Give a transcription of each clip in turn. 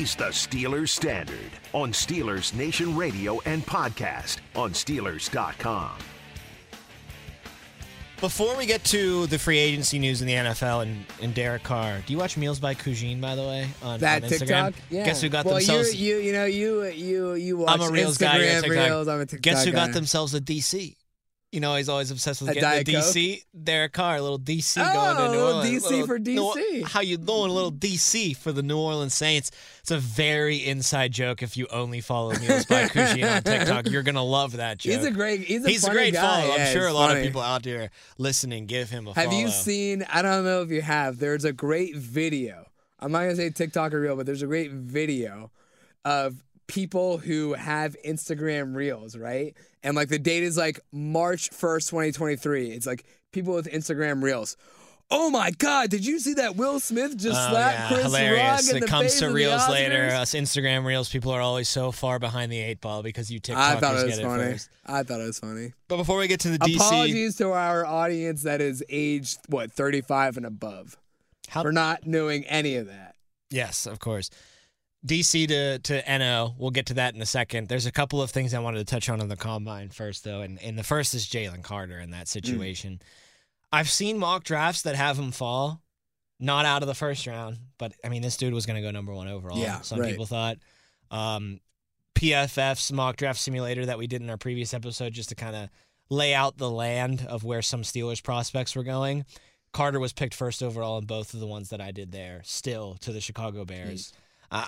is the Steelers Standard on Steelers Nation Radio and podcast on Steelers.com. Before we get to the free agency news in the NFL and, and Derek Carr, do you watch Meals by Cousine, by the way, on, That on Instagram? TikTok, yeah. Guess who got well, themselves? you, you, you know, you, you, you watch I'm a Reels guy. a Instagram TikTok. Reels. I'm a TikTok Guess who got themselves a DC? You know, he's always obsessed with A getting the Diet DC. Derek Carr, a little DC Oh, going to a New little Orleans. DC for New- DC. how you doing? A little DC for the New Orleans Saints. It's a very inside joke. If you only follow Meals by Cousine on TikTok, you're gonna love that joke. He's a great, he's a, He's a great guy. follow. Yeah, I'm sure a lot of people out there listening give him a follow. Have follow. you seen? I don't know if you have. There's a great video. I'm not gonna say TikTok or real, but there's a great video of people who have Instagram Reels, right? And like the date is like March 1st, 2023. It's like people with Instagram Reels. Oh my God! Did you see that Will Smith just Oh, slapped yeah, Chris hilarious. Rock in it the comes face to reels later. Uh, Us Instagram reels, people are always so far behind the eight ball because you TikTokers I thought it was get it funny. first. I thought it was funny. But before we get to the DC, Apologies to our audience that is aged what 35 and above How- for not knowing any of that. yes, of course. DC to to NO. We'll get to that in a second. There's a couple of things I wanted to touch on in the combine first, though, and and the first is Jalen Carter in Mm. that situation. I've seen mock drafts that have him fall, not out of the first round, but I mean this dude was going to go number one overall. Yeah, some right. people thought. Um, PFF's mock draft simulator that we did in our previous episode, just to kind of lay out the land of where some Steelers prospects were going. Carter was picked first overall in both of the ones that I did there, still to the Chicago Bears. Uh,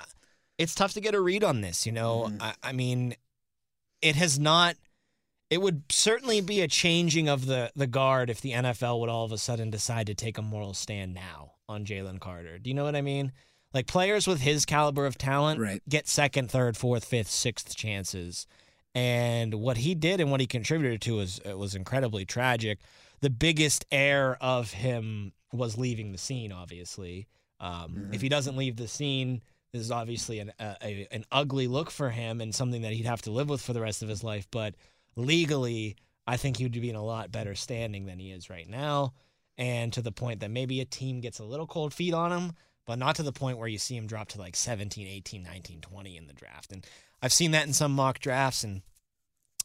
it's tough to get a read on this, you know. I, I mean, it has not. It would certainly be a changing of the the guard if the NFL would all of a sudden decide to take a moral stand now on Jalen Carter. Do you know what I mean? Like players with his caliber of talent Right. get second, third, fourth, fifth, sixth chances. And what he did and what he contributed to was was incredibly tragic. The biggest error of him was leaving the scene. Obviously, um, if he doesn't leave the scene, this is obviously an a, a, an ugly look for him and something that he'd have to live with for the rest of his life. But legally, I think he would be in a lot better standing than he is right now. And to the point that maybe a team gets a little cold feet on him, but not to the point where you see him drop to like 17, 18, 19, 20 in the draft. And I've seen that in some mock drafts, and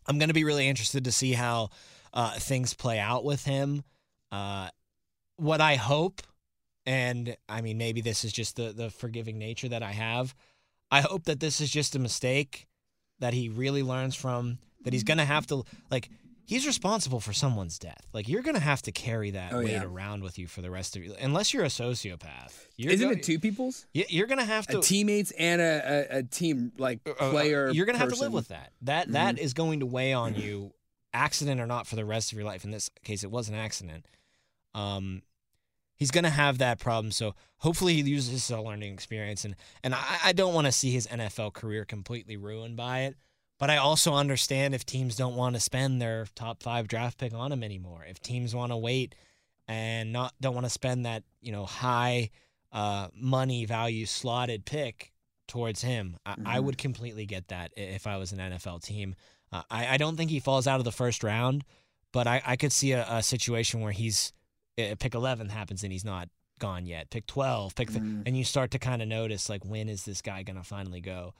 I'm going to be really interested to see how uh, things play out with him. Uh, what I hope, and I mean, maybe this is just the, the forgiving nature that I have, I hope that this is just a mistake that he really learns from, that he's going to have to, like, he's responsible for someone's death. Like, you're going to have to carry that Oh, weight yeah. around with you for the rest of you, Unless you're a sociopath. You're Isn't go- it two peoples? You're going to have to. A teammates and a, a, a team like uh, uh, player. You're gonna have to live with that. That that is going to weigh on you, accident or not, for the rest of your life. In this case, it was an accident. Um, he's gonna have that problem. So hopefully, he uses this as a learning experience. And and I, I don't want to see his NFL career completely ruined by it. But I also understand if teams don't want to spend their top five draft pick on him anymore. If teams want to wait and not don't want to spend that you know high uh, money value slotted pick towards him, I, I Mhm. would completely get that if I was an NFL team. Uh, I, I don't think he falls out of the first round, but I, I could see a, a situation where he's pick eleven happens and he's not gone yet. Pick twelve, pick, th- Mhm. and you start to kind of notice like when is this guy gonna finally go?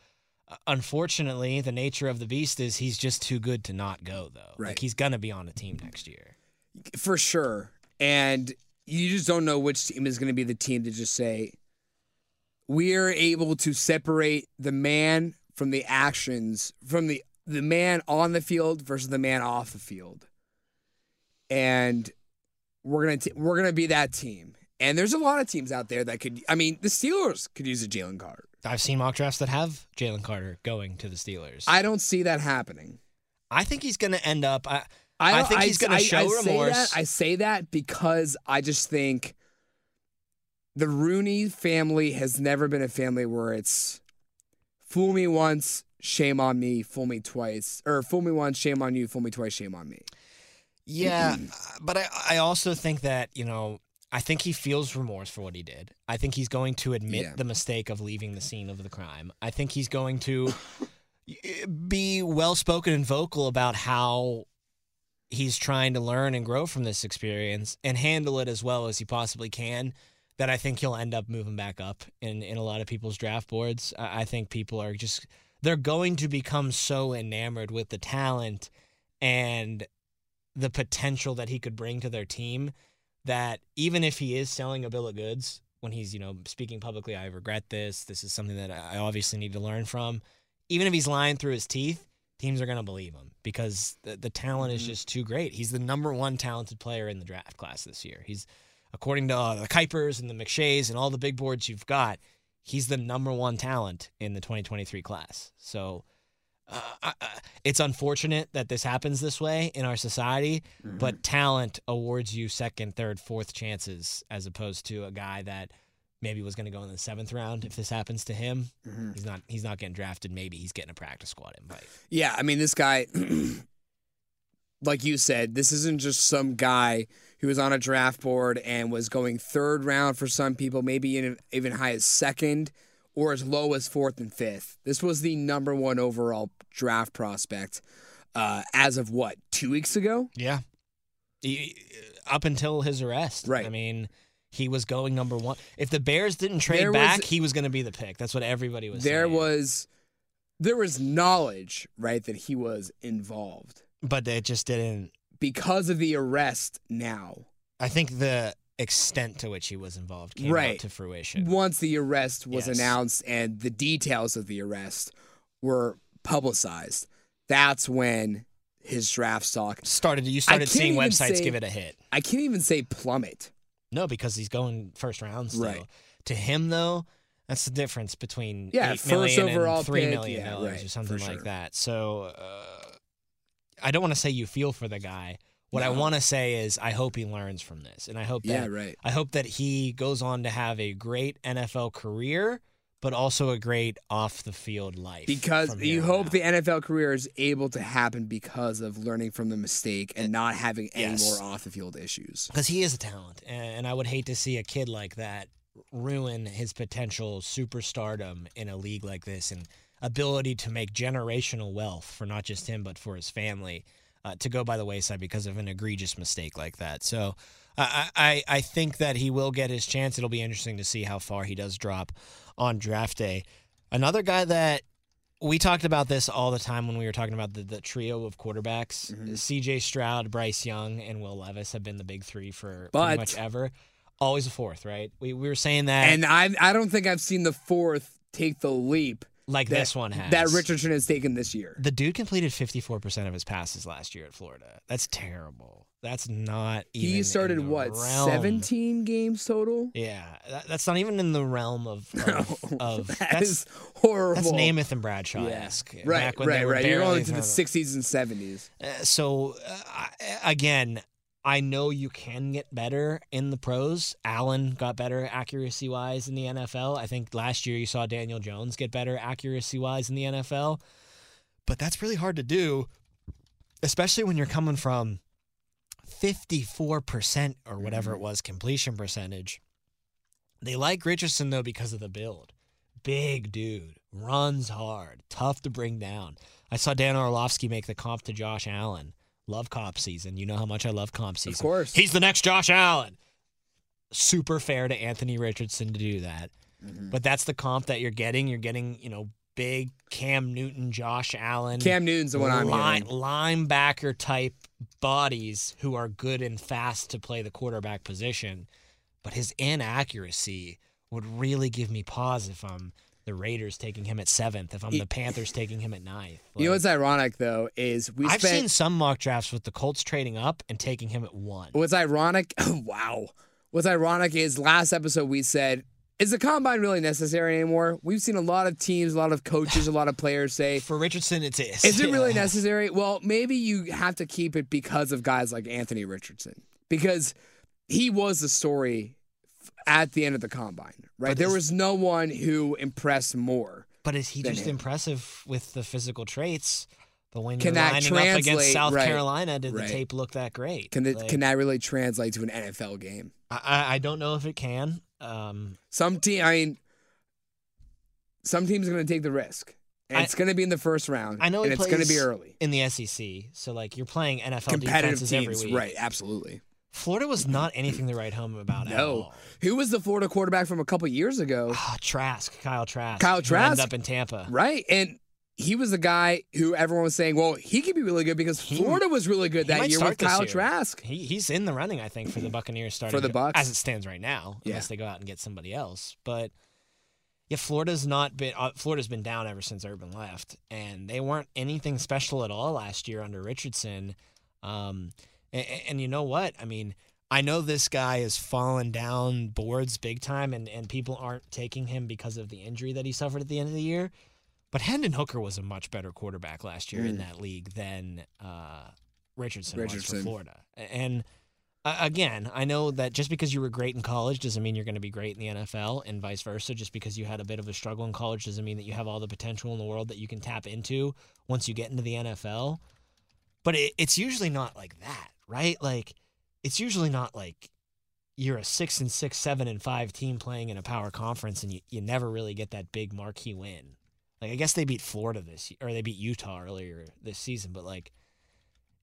Uh, unfortunately, the nature of the beast is he's just too good to not go though. Like Right. he's gonna be on a team next year. for sure. And you just don't know which team is going to be the team to just say we are able to separate the man from the actions from the the man on the field versus the man off the field. And we're gonna t- we're gonna be that team. And there's a lot of teams out there that could. I mean, the Steelers could use a Jalen Carter. I've seen mock drafts that have Jalen Carter going to the Steelers. I don't see that happening. I think he's going to end up. I, I don't- think he's gonna I- show I say remorse. that- I say that because I just think the Rooney family has never been a family where it's fool me once, shame on me, fool me twice, or fool me once, shame on you, fool me twice, shame on me. Yeah, mm-hmm. but I I also think that you know I think he feels remorse for what he did. I think he's going to admit Yeah. the mistake of leaving the scene of the crime. I think he's going to be well spoken and vocal about how he's trying to learn and grow from this experience and handle it as well as he possibly can. that I think he'll end up moving back up in, in a lot of people's draft boards. I, I think people are just they're going to become so enamored with the talent and the potential that he could bring to their team that even if he is selling a bill of goods when he's you know speaking publicly, I regret this. This is something that I obviously need to learn from. Even if he's lying through his teeth, teams are going to believe him because the, the talent is Mhm. just too great. He's the number one talented player in the draft class this year. He's, according to uh, the Kipers and the McShays and all the big boards you've got, he's the number one talent in the 2023 class. So uh, I, I, it's unfortunate that this happens this way in our society, Mm-hmm. but talent awards you second, third, fourth chances as opposed to a guy that maybe was going to go in the seventh round if this happens to him. Mhm. He's not. He's not getting drafted. Maybe he's getting a practice squad invite. Yeah, I mean, this guy, like you said, this isn't just some guy who was on a draft board and was going third round for some people, maybe even, even high as second or as low as fourth and fifth. This was the number one overall draft prospect uh, as of what, two weeks ago? Yeah. up until his arrest. Right. I mean, he was going number one. If the Bears didn't trade There was- back, he was going to be the pick. That's what everybody was saying. There saying. was. There was knowledge, right, that he was involved But it just didn't. because of the arrest now. I think the extent to which he was involved came Right. out to fruition. once the arrest was Yes. announced and the details of the arrest were publicized, that's when his draft stock. Started you started seeing websites say- give it a hit. I can't even say plummet. No, because he's going first round still. Right. To him though, that's the difference between Yeah, eight first million and overall three pick, million yeah, dollars right, or something like sure. that. So uh, I don't want to say you feel for the guy. What I want to say is I hope he learns from this, and I hope that Yeah, right. I hope that he goes on to have a great NFL career, but also a great off the field life. Because you hope out. the NFL career is able to happen because of learning from the mistake and not having any Yes. more off the field issues. because he is a talent, and I would hate to see a kid like that ruin his potential superstardom in a league like this and ability to make generational wealth for not just him but for his family uh, to go by the wayside because of an egregious mistake like that. So I, I I think that he will get his chance. It'll be interesting to see how far he does drop on draft day. Another guy that we talked about this all the time when we were talking about the, the trio of quarterbacks. Mhm. CJ Stroud, Bryce Young, and Will Levis have been the big three for But- pretty much ever. Always a fourth, right? We, we were saying that And I I don't think I've seen the fourth take the leap like that, this one has. that Richardson has taken this year. The dude completed 54% of his passes last year at Florida. That's terrible. That's not even. He started what realm- 17 games total. Yeah, that, that's not even in the realm of of, of that that's is horrible. that's Namath and Bradshaw esque. Right, back when right, they were right. You're going into the 60s and 70s. Uh, so uh, again, I know you can get better in the pros. Allen got better accuracy wise in the NFL. I think last year you saw Daniel Jones get better accuracy wise in the NFL. But that's really hard to do, especially when you're coming from 54% or whatever it mm-hmm. was completion percentage. They like Richardson though because of the build. Big dude, runs hard, tough to bring down. I saw Dan Orlovsky make the comp to Josh Allen. Love comp season. You know how much I love comp season. Of course. He's the next Josh Allen. Super fair to Anthony Richardson to do that. Mm-hmm. But that's the comp that you're getting. You're getting, you know, big Cam Newton, Josh Allen, Cam Newton's the one I'm line, hearing. linebacker type bodies who are good and fast to play the quarterback position. But his inaccuracy would really give me pause if I'm the Raiders taking him at seventh, if I'm the Panthers taking him at ninth. You know what's ironic though is we I've spent. seen some mock drafts with the Colts trading up and taking him at one. What's ironic? Oh, wow. What's ironic is last episode we said, is the combine really necessary anymore? We've seen a lot of teams, a lot of coaches, a lot of players say, For Richardson, it is. is it really necessary? Well, maybe you have to keep it because of guys like Anthony Richardson, because he was the story at the end of the combine, right? But there is- was no one who impressed more. But is he just him. impressive with the physical traits? But when Can you're that lining up against South right, Carolina, did right. the tape look that great? Can it, Like, can that really translate to an NFL game? I, I don't know if it can. Um, Some team, I mean, some teams are going to take the risk, and I- it's going to be in the first round. I know and it's going to be early. in the SEC, so like you're playing NFL Competitive defenses teams, every week. right? Absolutely. Florida was not anything to write home about at No. all. Who was the Florida quarterback from a couple years ago? Ah, Trask, Kyle Trask. Kyle Trask? up in Tampa. Right. And he was the guy who everyone was saying, well, he could be really good because He- Florida was really good that year with Kyle year. Trask. He he's in the running, I think, for the Buccaneers starting for the Bucs? as it stands right now, Yeah. unless they go out and get somebody else. But yeah, Florida's not been uh, Florida's been down ever since Urban left, and they weren't anything special at all last year under Richardson. Um, and, and you know what? I mean, I know this guy has fallen down boards big time, and and people aren't taking him because of the injury that he suffered at the end of the year. But Hendon Hooker was a much better quarterback last year in Mm. that league than uh, Richardson, was Richardson. for Florida. And uh, again, I know that just because you were great in college doesn't mean you're going to be great in the NFL, and vice versa. Just because you had a bit of a struggle in college doesn't mean that you have all the potential in the world that you can tap into once you get into the NFL. But it, it's usually not like that, right? Like, it's usually not like you're a six and six, seven and five team playing in a power conference, and you, you never really get that big marquee win. Like, I guess they beat Florida this year, or they beat Utah earlier this season, but like,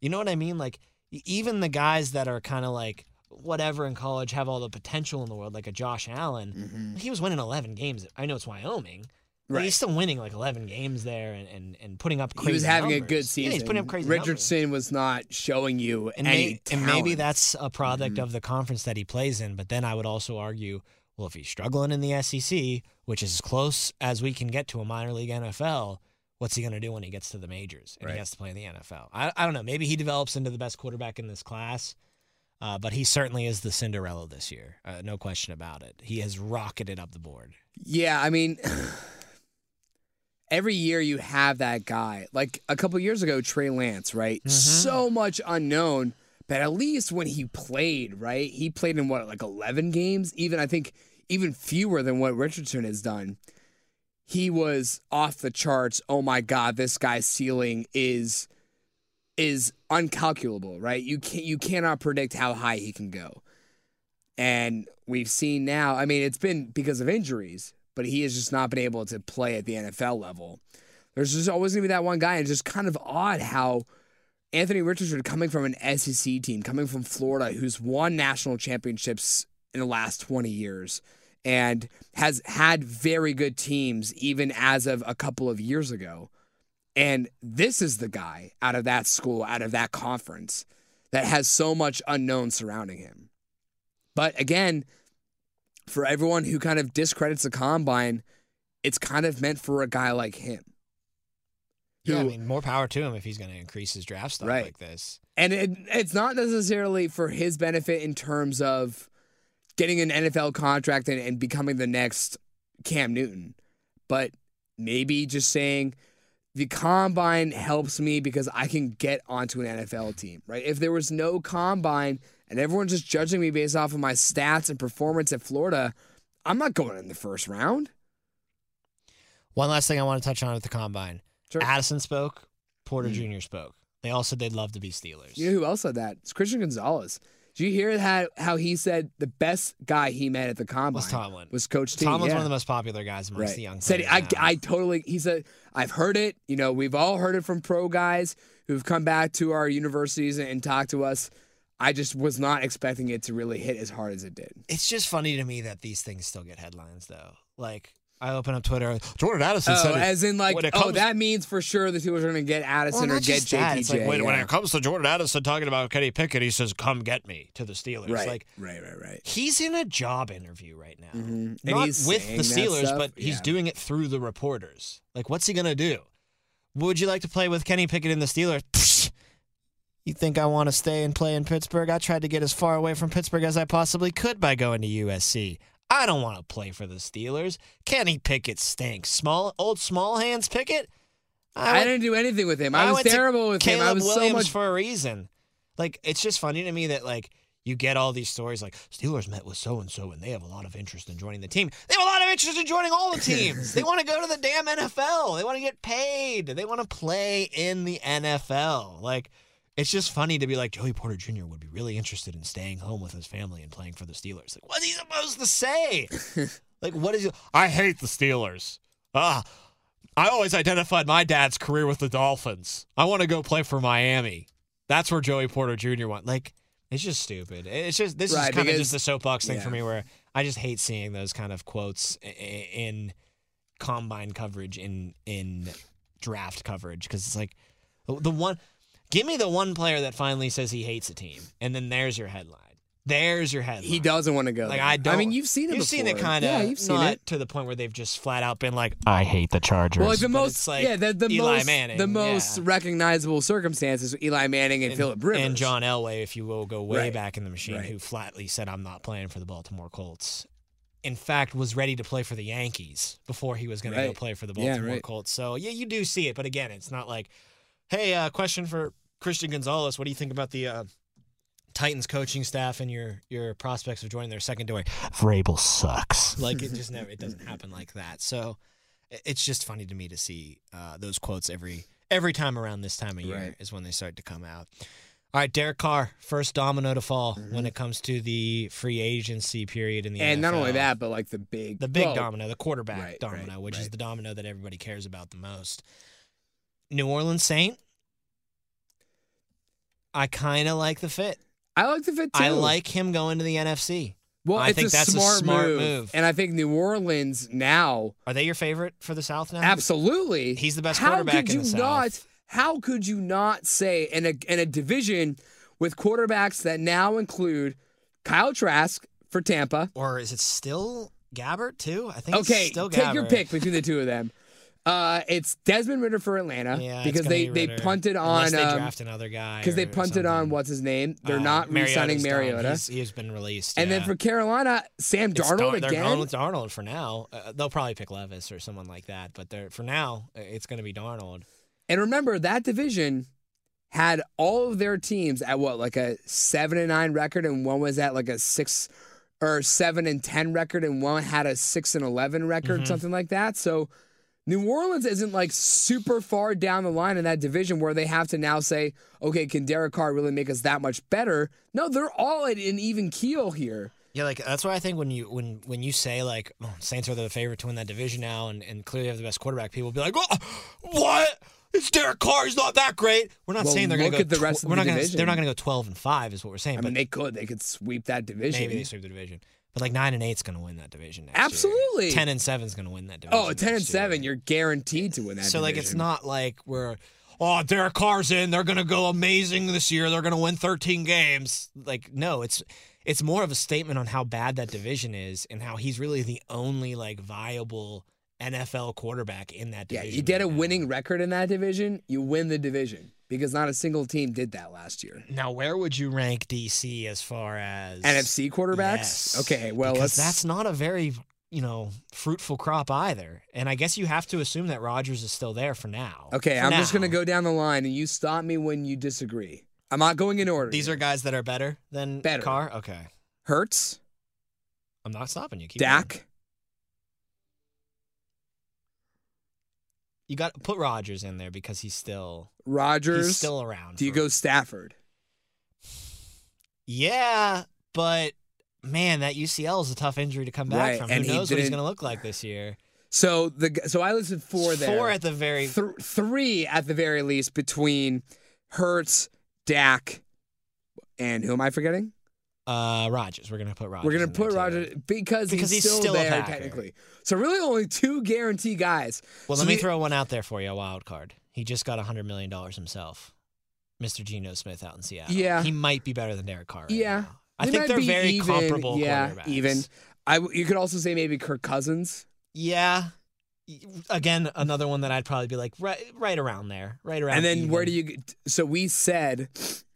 you know what I mean? Like, even the guys that are kind of like whatever in college have all the potential in the world, like a Josh Allen. Mm-hmm. He was winning 11 games. I know it's Wyoming. Right. he's still winning like 11 games there and, and, and putting up crazy He was having a numbers. good season. Yeah, he's putting up crazy numbers. Richardson was not showing you And, any may, and maybe that's a product Mhm. of the conference that he plays in. But then I would also argue, well, if he's struggling in the SEC, which is as close as we can get to a minor league NFL, what's he going to do when he gets to the majors and Right. he has to play in the NFL? I, I don't know. Maybe he develops into the best quarterback in this class. Uh, but he certainly is the Cinderella this year. Uh, no question about it. He has rocketed up the board. Yeah, I mean, every year you have that guy. Like a couple years ago, Trey Lance, right? Mhm. So much unknown, but at least when he played, right? He played in what, like 11 games? Even, I think, even fewer than what Richardson has done. He was off the charts. Oh my God, this guy's ceiling is is uncalculable, right? You can't you cannot predict how high he can go. And we've seen now, I mean, it's been because of injuries, but he has just not been able to play at the NFL level. There's just always going to be that one guy. And it's just kind of odd how Anthony Richardson, coming from an SEC team, coming from Florida, who's won national championships in the last 20 years and has had very good teams even as of a couple of years ago. And this is the guy out of that school, out of that conference, that has so much unknown surrounding him. But again, for everyone who kind of discredits the combine, it's kind of meant for a guy like him. Yeah, I mean, more power to him if he's going to increase his draft stock Right. like this. And it, it's not necessarily for his benefit in terms of getting an NFL contract and, and becoming the next Cam Newton, but maybe just saying the combine helps me because I can get onto an NFL team, right? If there was no combine and everyone's just judging me based off of my stats and performance at Florida, I'm not going in the first round. One last thing I want to touch on at the combine. Sure. Addison spoke, Porter Mm. Jr. spoke. They all said they'd love to be Steelers. You know who else said that? It's Christian Gonzalez. Did you hear how, how he said the best guy he met at the combine Was Tomlin. was Coach T? Tomlin's yeah. one of the most popular guys amongst right. the young Said I, now. I totally. He said I've heard it. You know, we've all heard it from pro guys who've come back to our universities and, and talked to us. I just was not expecting it to really hit as hard as it did. It's just funny to me that these things still get headlines, though. Like, I open up Twitter. Jordan Addison Oh, said, it- as in like, oh, comes- that means for sure the Steelers are going to get Addison not or get that. It's like, when, when it comes to Jordan Addison talking about Kenny Pickett, he says, "Come get me" to the Steelers. right, Like, right, right, right. he's in a job interview right now. Mhm. And Not he's with the Steelers, stuff? but he's Yeah. doing it through the reporters. Like, what's he gonna do? Would you like to play with Kenny Pickett in the Steelers? You think I want to stay and play in Pittsburgh? I tried to get as far away from Pittsburgh as I possibly could by going to USC. I don't want to play for the Steelers. Kenny Pickett stinks. Small old small hands Pickett. I, went- didn't do anything with him. I, was terrible with him. I was Williams so much. for a reason. Like it's just funny to me that like you get all these stories like Steelers met with so and so and they have a lot of interest in joining the team. They have a lot of interest in joining all the teams. they want to go to the damn NFL. They want to get paid. They want to play in the NFL. Like it's just funny to be like Joey Porter Jr. would be really interested in staying home with his family and playing for the Steelers. Like what's he supposed to say? like what is he? I hate the Steelers. Ah, I always identified my dad's career with the Dolphins. I want to go play for Miami. That's where Joey Porter Jr. went. Like, It's just stupid. It's just this Right, is kind of just the soapbox thing for me where I just hate seeing those kind of quotes i- i- in combine coverage in in draft coverage because it's like the one give me the one player that finally says he hates a team and then there's your headline. There's your headline. He doesn't want to go. Like there. I don't. I mean, you've seen it. You've seen it kind of. Yeah, you've seen it. to the point where they've just flat out been like, "I hate the Chargers." Well, like the most, like yeah, the, the Eli most, Manning, the most yeah. recognizable circumstances: Eli Manning and, and, Philip Rivers and John Elway, if you will go way Right. back in the machine, Right. who flatly said, "I'm not playing for the Baltimore Colts." In fact, was ready to play for the Yankees before he was going to go play for the Yeah, Baltimore right. Colts. So yeah, you do see it, but again, it's not like, "Hey, uh, question for Christian Gonzalez: What do you think about the?" Uh, Titans coaching staff and your your prospects of joining their secondary. Vrabel sucks. Like it just never it doesn't happen like that. So it's just funny to me to see uh, those quotes every every time around this time of year Right. is when they start to come out. All right, Derek Carr, first domino to fall Mm-hmm. when it comes to the free agency period in the and not only that, but like the big, the big well, domino, the quarterback Right, domino, right, which is the domino that everybody cares about the most. New Orleans Saint. I kind of like the fit. I like the fit too. I like him going to the NFC. Well, I it's think a that's a smart, smart move. move. and I think New Orleans now, Are they your favorite for the South now? absolutely, He's the best How quarterback could in the not? South. How could you not say in a in a division with quarterbacks that now include Kyle Trask for Tampa? Or is it still Gabbert too? I think Okay, it's still take your pick between the two of them. Uh, it's Desmond Ridder for Atlanta Yeah, because they be they punted Unless on they um, another guy because they punted on what's his name. They're Uh, not re-signing Mariota. He's, been released. And then for Carolina, Sam Darnold Dar- They're again. going with Darnold for now. Uh, they'll probably pick Levis or someone like that, but they're for now uh, it's going to be Darnold. And remember that division had all of their teams at what like a seven and nine record, and one was at like a six or seven and ten record, and one had a six and eleven record, Mm-hmm. something like that. So New Orleans isn't like super far down the line in that division where they have to now say, okay, can Derek Carr really make us that much better? No, they're all at an even keel here. Yeah, like that's why I think when you when when you say like oh, Saints are the favorite to win that division now and, and clearly have the best quarterback, people will be like, oh, what? It's Derek Carr. He's not that great. We're not Well, saying they're going to go. at the rest of we're the not gonna. They're not going to go twelve and five, is what we're saying. I but mean, they could, they could sweep that division. maybe they sweep the division. But like nine and eight's going to win that division next year. Absolutely. Ten and seven's going to win that oh, division. Oh, 10 and next year. 7, you're guaranteed to win that so like it's not like we're oh Derek Carr's in. They're going to go amazing this year. They're going to win thirteen games. Like no, it's it's more of a statement on how bad that division is and how he's really the only like viable NFL quarterback in that division. Yeah, you get a now. winning record in that division, you win the division because not a single team did that last year. Now, where would you rank DC as far as NFC quarterbacks? Yes. Okay, well, that's not a very you know fruitful crop either. And I guess you have to assume that Rodgers is still there for now. Okay, For I'm just going to go down the line and you stop me when you disagree. I'm not going in order. These here. are guys that are better than Better. Carr. Okay, Hurts, I'm not stopping you. Keep going. You got to put Rodgers in there because he's still Rodgers. he's still around. Do you for- go Stafford? Yeah, but man, that UCL is a tough injury to come back Right, from. and Who he knows what he's going to look like this year? So the so I listed four there. Four at the very. Th- three at the very least between Hurts, Dak, and who am I forgetting? Uh, Rodgers. We're gonna put Rodgers. We're gonna put Rodgers because, Because he's, he's still, still there technically. So really, only two guarantee guys. Well, So let me the- throw one out there for you. A wild card. He just got hundred million dollars himself. Mr. Geno Smith out in Seattle. Yeah. he might be better than Derek Carr. Right Yeah. now. I They think they're very even, comparable. Yeah, even. I you could also say maybe Kirk Cousins. Yeah. Again, another one that I'd probably be like right, right around there, right around. and then where do you? So we said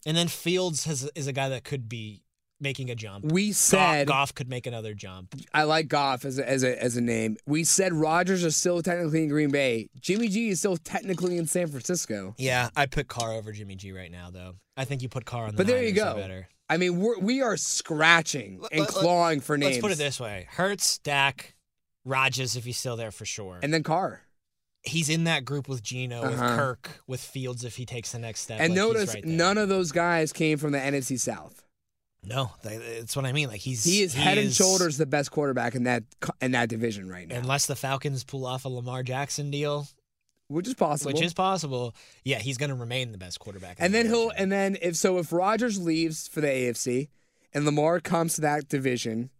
And then Fields has is a guy that could be making a jump. we said Goff could make another jump. I like Goff as a, as a as a name. We said Rodgers is still technically in Green Bay. Jimmy G is still technically in San Francisco. Yeah, I put Carr over Jimmy G right now, though. I think you put Carr on the But there you go. better. I mean, we're, we are scratching and let- clawing for names. Let's put it this way: Hurts, Dak, Rodgers, if he's still there for sure. And then Carr. he's in that group with Geno, with Uh-huh. Kirk, with Fields if he takes the next step. And like, notice right none of those guys came from the NFC South. No, that's what I mean. Like he's He is head and shoulders the best quarterback in that in that division right now. Unless the Falcons pull off a Lamar Jackson deal, which is possible. which is possible. Yeah, he's going to remain the best quarterback. in and the then he'll and then if so if Rodgers leaves for the AFC and Lamar comes to that division,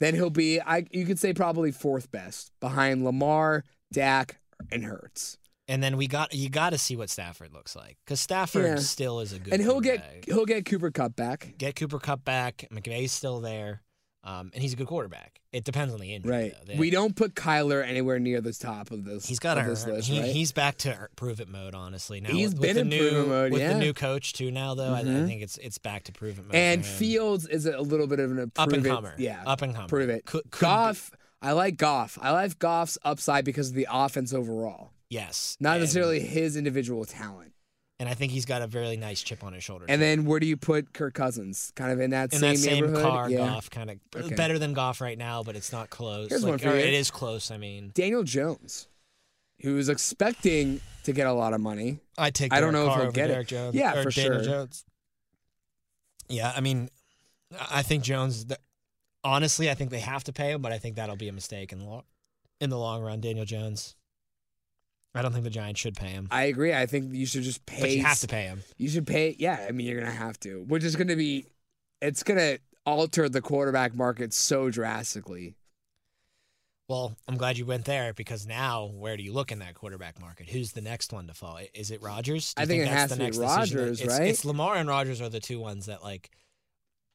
then he'll be I you could say probably fourth best behind Lamar, Dak, and Hurts. And then we got you got to see what Stafford looks like because Stafford Yeah. still is a good. and he'll get he'll get Cooper Kupp back. get Cooper Kupp back. McVay's still there, um, and he's a good quarterback. It depends on the injury. Right. They- We don't put Kyler anywhere near the top of this. He's got this list, he, right? He's back to prove it mode. Honestly, now He's with, been with in the new prove-it mode, with yeah. the new coach too. Now though, I, I Mhm. think it's it's back to prove it mode. and. Fields is a little bit of an up and prove it- comer. Yeah, up and comer. prove it. Could, could be- I like Goff. I like Goff's upside because of the offense overall, yes, not and- necessarily his individual talent. And I think he's got a very nice chip on his shoulder. And then where do you put Kirk Cousins? Kind of in that in same that same neighborhood. car, yeah. Goff kind of Okay. better than Goff right now, but it's not close. Here's Like, one for you. It is close. I mean, Daniel Jones, who's expecting to get a lot of money. I take. I don't Derek know if he'll get it. Jones. Yeah, for Daniel sure. Jones. Yeah, I mean, I think Jones. Honestly, I think they have to pay him, but I think that'll be a mistake in the long, in the long run. Daniel Jones. I don't think the Giants should pay him, I agree. I think you should just pay. but you have to pay him. You should pay. Yeah, I mean, you're gonna have to, which is gonna be, it's gonna alter the quarterback market so drastically. Well, I'm glad you went there because now where do you look in that quarterback market? Who's the next one to fall? Is it Rodgers? I you think it that's has the to be Rodgers, it's, right? It's Lamar and Rodgers are the two ones that like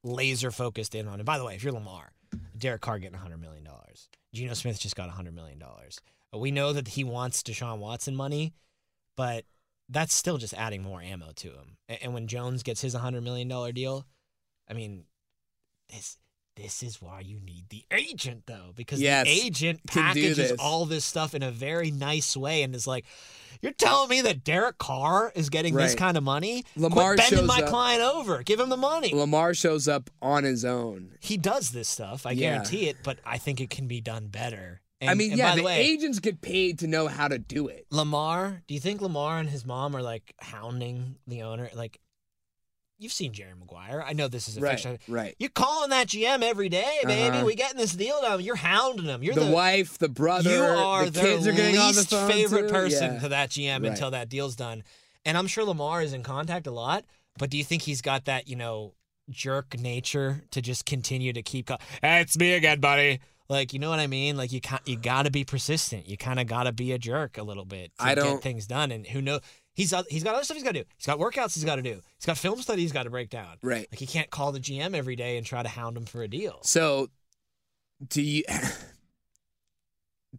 laser focused in on. And by the way, if you're Lamar, Derek Carr getting 100 million dollars. Geno Smith just got 100 million dollars. We know that he wants Deshaun Watson money, but that's still just adding more ammo to him. And when Jones gets his 100 million dollar deal, I mean, this this is why you need the agent though, because Yes, the agent packages all this stuff in a very nice way and is like, you're telling me that Derek Carr is getting this kind of money? Lamar Quit bending my up- client over. Give him the money. Lamar shows up on his own. he does this stuff. I Yeah. guarantee it, but I think it can be done better. And, I mean, yeah, by the, the, way, agents get paid to know how to do it. Lamar, do you think Lamar and his mom are like hounding the owner? Like, you've seen Jerry Maguire. I know this is a Right, fiction. right. You're calling that GM every day, baby. Uh-huh. We getting this deal done. You're hounding him. You're the, the, wife, the brother, you are the kids are getting on the least favorite too. person Yeah. to that GM Right. until that deal's done. And I'm sure Lamar is in contact a lot, but do you think he's got that, you know, jerk nature to just continue to keep? Co- hey, it's me again, buddy. Like, you know what I mean? Like, you you got to be persistent. You kind of got to be a jerk a little bit to I don't- get things done. And who knows? He's he's got other stuff he's got to do. He's got workouts he's got to do. He's got film studies he's got to break down. Right. Like, he can't call the GM every day and try to hound him for a deal. So, do you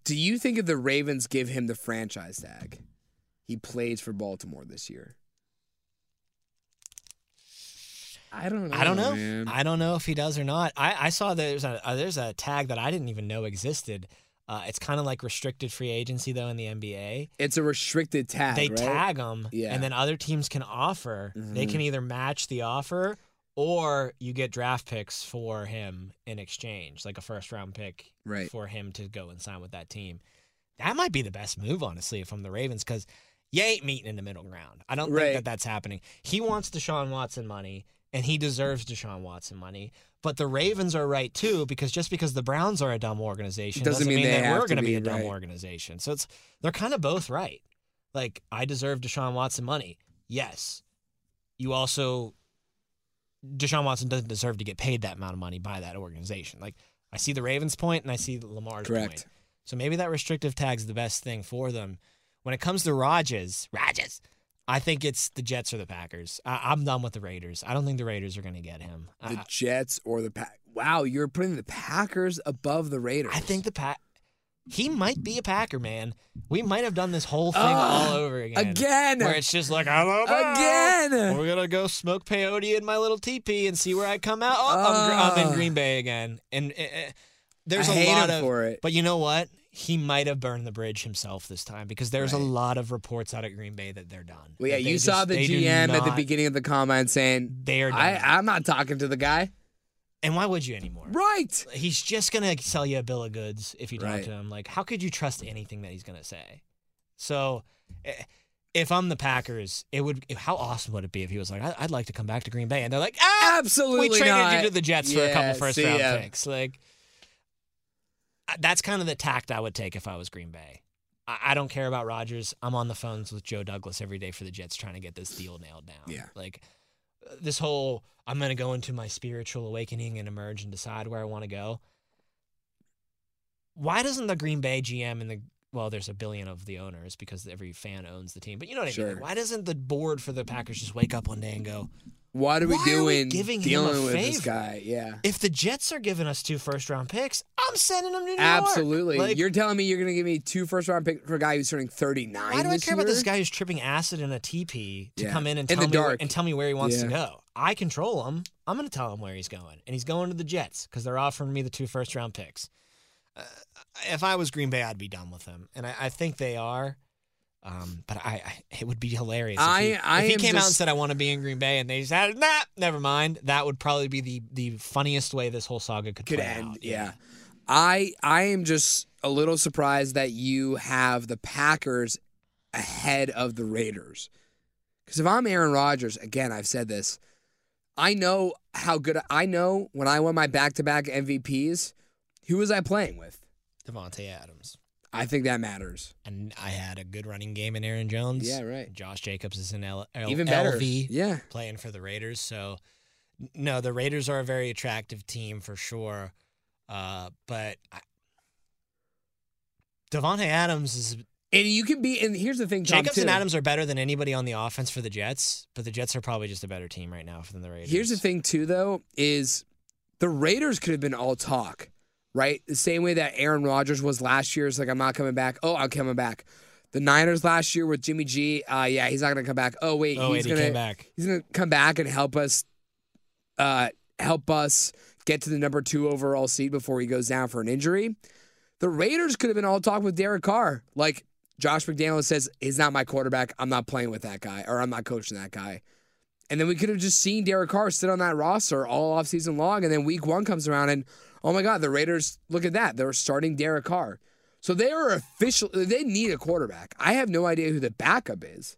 do you think if the Ravens give him the franchise tag, he plays for Baltimore this year? I don't know. I don't know. man. I don't know if he does or not. I, I saw there's a uh, there's a tag that I didn't even know existed. Uh, it's kind of like restricted free agency though in the NBA. It's a restricted tag. they right? tag him, Yeah. and then other teams can offer. They Mhm. can either match the offer or you get draft picks for him in exchange, like a first round pick Right. for him to go and sign with that team. That might be the best move, honestly, from the Ravens, because you ain't meeting in the middle ground. I don't Right. think that that's happening. He wants Deshaun Watson money, and he deserves Deshaun Watson money. But the Ravens are right too, because just because the Browns are a dumb organization Doesn't mean they that we're going to be a dumb right. organization. So it's they're kind of both right. Like I deserve Deshaun Watson money. Yes. You also Deshaun Watson doesn't deserve to get paid that amount of money by that organization. Like I see the Ravens point and I see Lamar's Correct. point. So maybe that restrictive tag's the best thing for them. When it comes to Rodgers, Rodgers, I think it's the Jets or the Packers. I, I'm done with the Raiders. I don't think the Raiders are going to get him. I, The Jets or the Pack. Wow, you're putting the Packers above the Raiders. I think the Pack. He might be a Packer, man. We might have done this whole thing Ah, all over again. again. Where it's just like, I don't know. Again. We're gonna go smoke peyote in my little teepee and see where I come out. Oh, I'm, I'm in Ah. Green Bay again, and uh, uh, there's I a lot of. for it. But you know what? He might have burned the bridge himself this time because there's a lot of reports out of Green Bay that they're done. Well, yeah, you saw the GM at the beginning of the comment saying, They are done. I, I'm not talking to the guy. and why would you anymore? Right. He's just gonna sell you a bill of goods if you talk Right. to him. Like, how could you trust anything that he's gonna say? So, eh, if I'm the Packers, it would. How awesome would it be if he was like, "I- "I'd like to come back to Green Bay," and they're like, "Ah, Absolutely we traded not. you to the Jets for a couple first round ya. picks." Like, that's kind of the tact I would take if I was Green Bay. I, don't care about Rodgers. I'm on the phones with Joe Douglas every day for the Jets trying to get this deal nailed down. Yeah. Like uh, this whole I'm going to go into my spiritual awakening and emerge and decide where I want to go. Why doesn't the Green Bay GM and the well, there's a billion of the owners because every fan owns the team. But you know what I Sure. mean? Why doesn't the board for the Packers just wake up one day and go, What are we Why are we doing giving him a dealing with this favor? guy? Yeah. if the Jets are giving us two first round picks, I'm sending them to New York. Absolutely. Like, You're telling me you're going to give me two first round picks for a guy who's turning 39 why do I this care about this guy who's tripping acid in a teepee to Yeah. come in and In tell the me where, dark. and tell me where he wants to go? I control him. I'm going to tell him where he's going, and he's going to the Jets because they're offering me the two first round picks. Uh, if I was Green Bay, I'd be done with him, and I, I think they are. Um, but I, I, it would be hilarious if he, I- I if he am came out and said I want to be in Green Bay, and they said, "Nah, never mind." That would probably be the the funniest way this whole saga could, could end. out. Yeah. I I am just a little surprised that you have the Packers ahead of the Raiders. Because if I'm Aaron Rodgers, again, I've said this. I know how good I know when I won my back-to-back MVPs. Who was I playing with? Davante Adams. I think that matters. and I had a good running game in Aaron Jones. Yeah, right. Josh Jacobs is in L- L- Even better. LV Yeah. playing for the Raiders. So, no, the Raiders are a very attractive team for sure. Uh, but I, Davante Adams is And you can be and here's the thing, Tom, Jacobs too. and Adams are better than anybody on the offense for the Jets, but the Jets are probably just a better team right now than the Raiders. Here's the thing, too, though, is the Raiders could have been all talk, right? The same way that Aaron Rodgers was last year. It's like, I'm not coming back. Oh, I'm coming back. The Niners last year with Jimmy G, uh, yeah, he's not going to come back. Oh, wait, Oh, he's going to back. he's going to come back and help us uh, help us get to the number two overall seed before he goes down for an injury. The Raiders could have been all talk with Derek Carr. Like Josh McDaniel says, he's not my quarterback. I'm not playing with that guy, or I'm not coaching that guy. And then we could have just seen Derek Carr sit on that roster all offseason long. And then week one comes around and, oh my God, the Raiders, look at that. They're starting Derek Carr. So they are official. They need a quarterback. I have no idea who the backup is.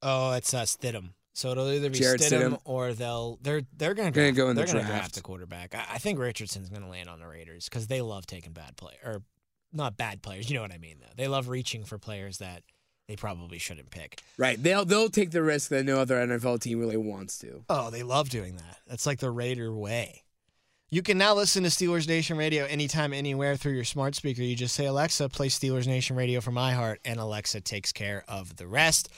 Oh, it's uh, Stidham. So it'll either be Jarrett Stidham, Stidham. or they'll they're they're gonna Gonna go in the they're gonna draft. draft the quarterback. I, I think Richardson's gonna land on the Raiders because they love taking bad play or not bad players. You know what I mean though. They love reaching for players that they probably shouldn't pick. Right. They'll they'll take the risk that no other NFL team really wants to. Oh, they love doing that. That's like the Raider way. You can now listen to Steelers Nation Radio anytime, anywhere through your smart speaker. You just say, Alexa, play Steelers Nation Radio from iHeart, and Alexa takes care of the rest.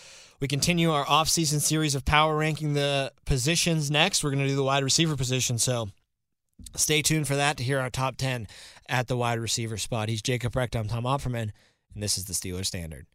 We continue our off-season series of power ranking the positions next. We're going to do the wide receiver position, so stay tuned for that to hear our top 10 at the wide receiver spot. He's Jacob Recht. I'm Tom Opperman, and this is the Steelers Standard.